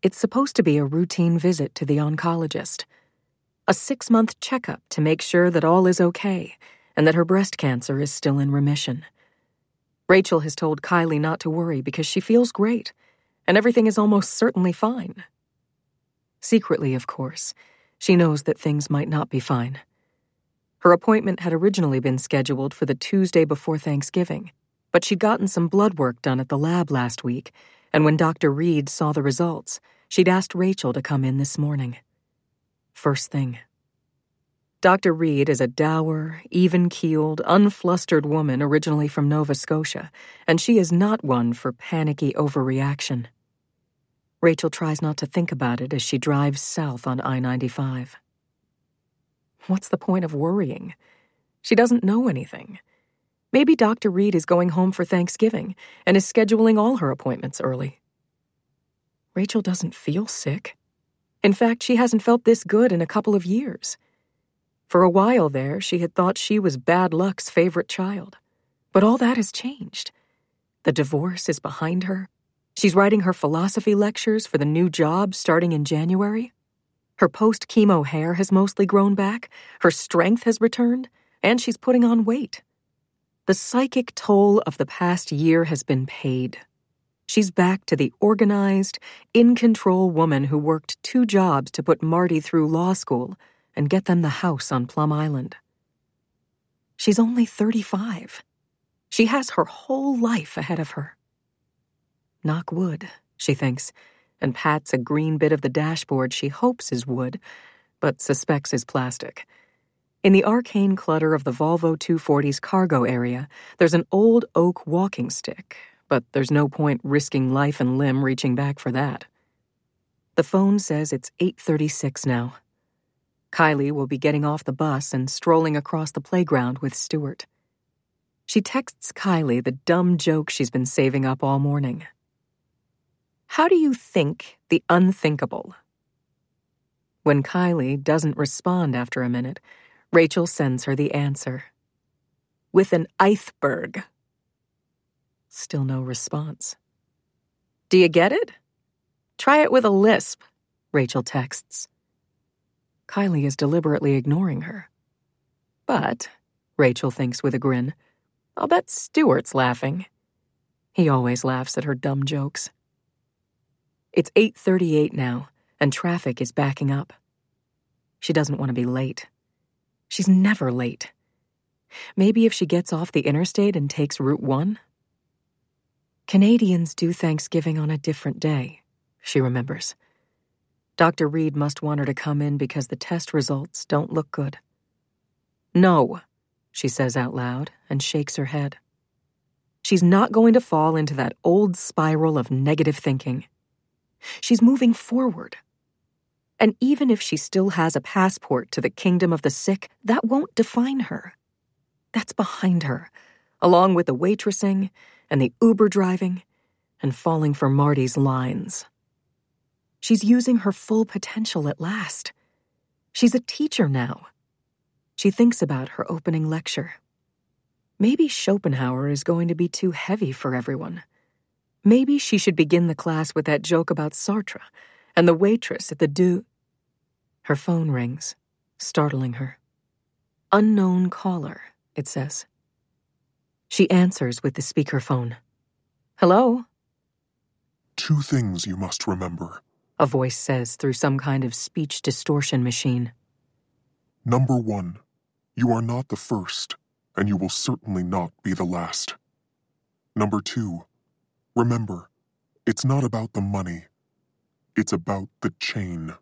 It's supposed to be a routine visit to the oncologist, a six month checkup to make sure that all is okay and that her breast cancer is still in remission. Rachel has told Kylie not to worry because she feels great and everything is almost certainly fine. Secretly, of course, she knows that things might not be fine. Her appointment had originally been scheduled for the Tuesday before Thanksgiving, but she'd gotten some blood work done at the lab last week, and when Dr. Reed saw the results, she'd asked Rachel to come in this morning. First thing. Dr. Reed is a dour, even keeled, unflustered woman originally from Nova Scotia, and she is not one for panicky overreaction. Rachel tries not to think about it as she drives south on I 95. What's the point of worrying? She doesn't know anything. Maybe Dr. Reed is going home for Thanksgiving and is scheduling all her appointments early. Rachel doesn't feel sick. In fact, she hasn't felt this good in a couple of years. For a while there, she had thought she was bad luck's favorite child. But all that has changed. The divorce is behind her. She's writing her philosophy lectures for the new job starting in January. Her post chemo hair has mostly grown back, her strength has returned, and she's putting on weight. The psychic toll of the past year has been paid. She's back to the organized, in control woman who worked two jobs to put Marty through law school and get them the house on Plum Island. She's only 35. She has her whole life ahead of her. Knock wood, she thinks, and pats a green bit of the dashboard she hopes is wood, but suspects is plastic. In the arcane clutter of the Volvo 240's cargo area, there's an old oak walking stick, but there's no point risking life and limb reaching back for that. The phone says it's 8:36 now. Kylie will be getting off the bus and strolling across the playground with Stuart. She texts Kylie the dumb joke she's been saving up all morning. How do you think the unthinkable? When Kylie doesn't respond after a minute, Rachel sends her the answer. With an iceberg. Still no response. Do you get it? Try it with a lisp, Rachel texts. Kylie is deliberately ignoring her. But, Rachel thinks with a grin, I'll bet Stuart's laughing. He always laughs at her dumb jokes. It's 8:38 now, and traffic is backing up. She doesn't want to be late. She's never late. Maybe if she gets off the interstate and takes Route 1? Canadians do Thanksgiving on a different day, she remembers. Dr. Reed must want her to come in because the test results don't look good. No, she says out loud and shakes her head. She's not going to fall into that old spiral of negative thinking. She's moving forward. And even if she still has a passport to the kingdom of the sick, that won't define her. That's behind her, along with the waitressing and the Uber driving and falling for Marty's lines. She's using her full potential at last. She's a teacher now. She thinks about her opening lecture. Maybe Schopenhauer is going to be too heavy for everyone. Maybe she should begin the class with that joke about Sartre and the waitress at the do. Her phone rings, startling her. Unknown caller, it says. She answers with the speakerphone. Hello? Two things you must remember, a voice says through some kind of speech distortion machine. Number one, you are not the first, and you will certainly not be the last. Number two, remember, it's not about the money, it's about the chain.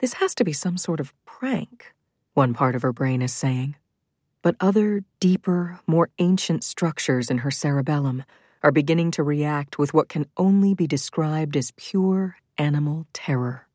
This has to be some sort of prank, one part of her brain is saying. But other, deeper, more ancient structures in her cerebellum are beginning to react with what can only be described as pure animal terror.